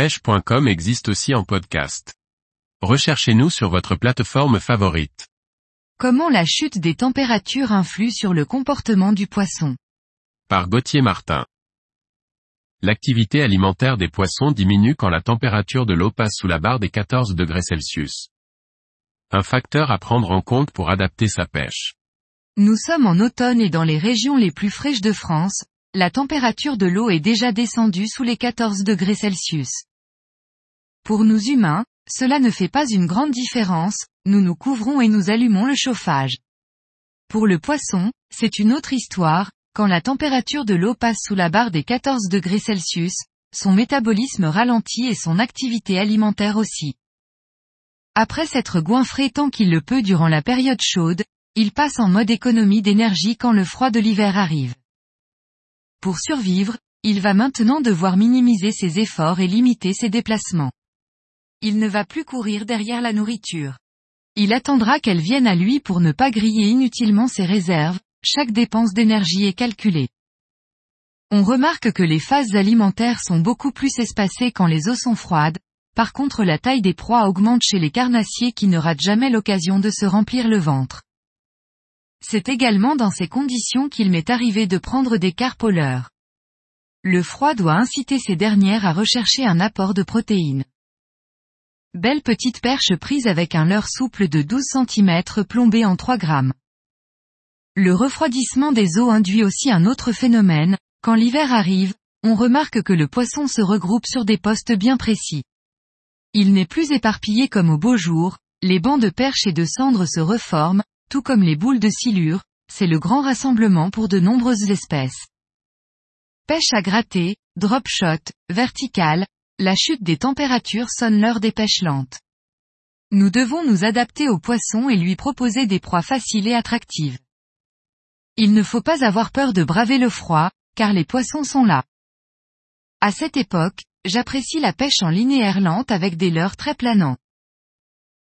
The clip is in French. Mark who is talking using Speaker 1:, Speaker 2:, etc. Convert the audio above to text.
Speaker 1: pêche.com existe aussi en podcast. Recherchez-nous sur votre plateforme favorite.
Speaker 2: Comment la chute des températures influe sur le comportement du poisson?
Speaker 1: Par Gauthier Martin. L'activité alimentaire des poissons diminue quand la température de l'eau passe sous la barre des 14 degrés Celsius. Un facteur à prendre en compte pour adapter sa pêche.
Speaker 2: Nous sommes en automne et dans les régions les plus fraîches de France, la température de l'eau est déjà descendue sous les 14 degrés Celsius. Pour nous humains, cela ne fait pas une grande différence, nous nous couvrons et nous allumons le chauffage. Pour le poisson, c'est une autre histoire, quand la température de l'eau passe sous la barre des 14 degrés Celsius, son métabolisme ralentit et son activité alimentaire aussi. Après s'être goinfré tant qu'il le peut durant la période chaude, il passe en mode économie d'énergie quand le froid de l'hiver arrive. Pour survivre, il va maintenant devoir minimiser ses efforts et limiter ses déplacements. Il ne va plus courir derrière la nourriture. Il attendra qu'elle vienne à lui pour ne pas griller inutilement ses réserves, chaque dépense d'énergie est calculée. On remarque que les phases alimentaires sont beaucoup plus espacées quand les eaux sont froides, par contre la taille des proies augmente chez les carnassiers qui ne ratent jamais l'occasion de se remplir le ventre. C'est également dans ces conditions qu'il m'est arrivé de prendre des carpes. Le froid doit inciter ces dernières à rechercher un apport de protéines. Belle petite perche prise avec un leurre souple de 12 cm plombé en 3 grammes. Le refroidissement des eaux induit aussi un autre phénomène, quand l'hiver arrive, on remarque que le poisson se regroupe sur des postes bien précis. Il n'est plus éparpillé comme au beau jour, les bancs de perches et de cendres se reforment, tout comme les boules de silure, c'est le grand rassemblement pour de nombreuses espèces. Pêche à gratter, drop shot, verticale, la chute des températures sonne l'heure des pêches lentes. Nous devons nous adapter au poisson et lui proposer des proies faciles et attractives. Il ne faut pas avoir peur de braver le froid, car les poissons sont là. À cette époque, j'apprécie la pêche en linéaire lente avec des leurres très planants.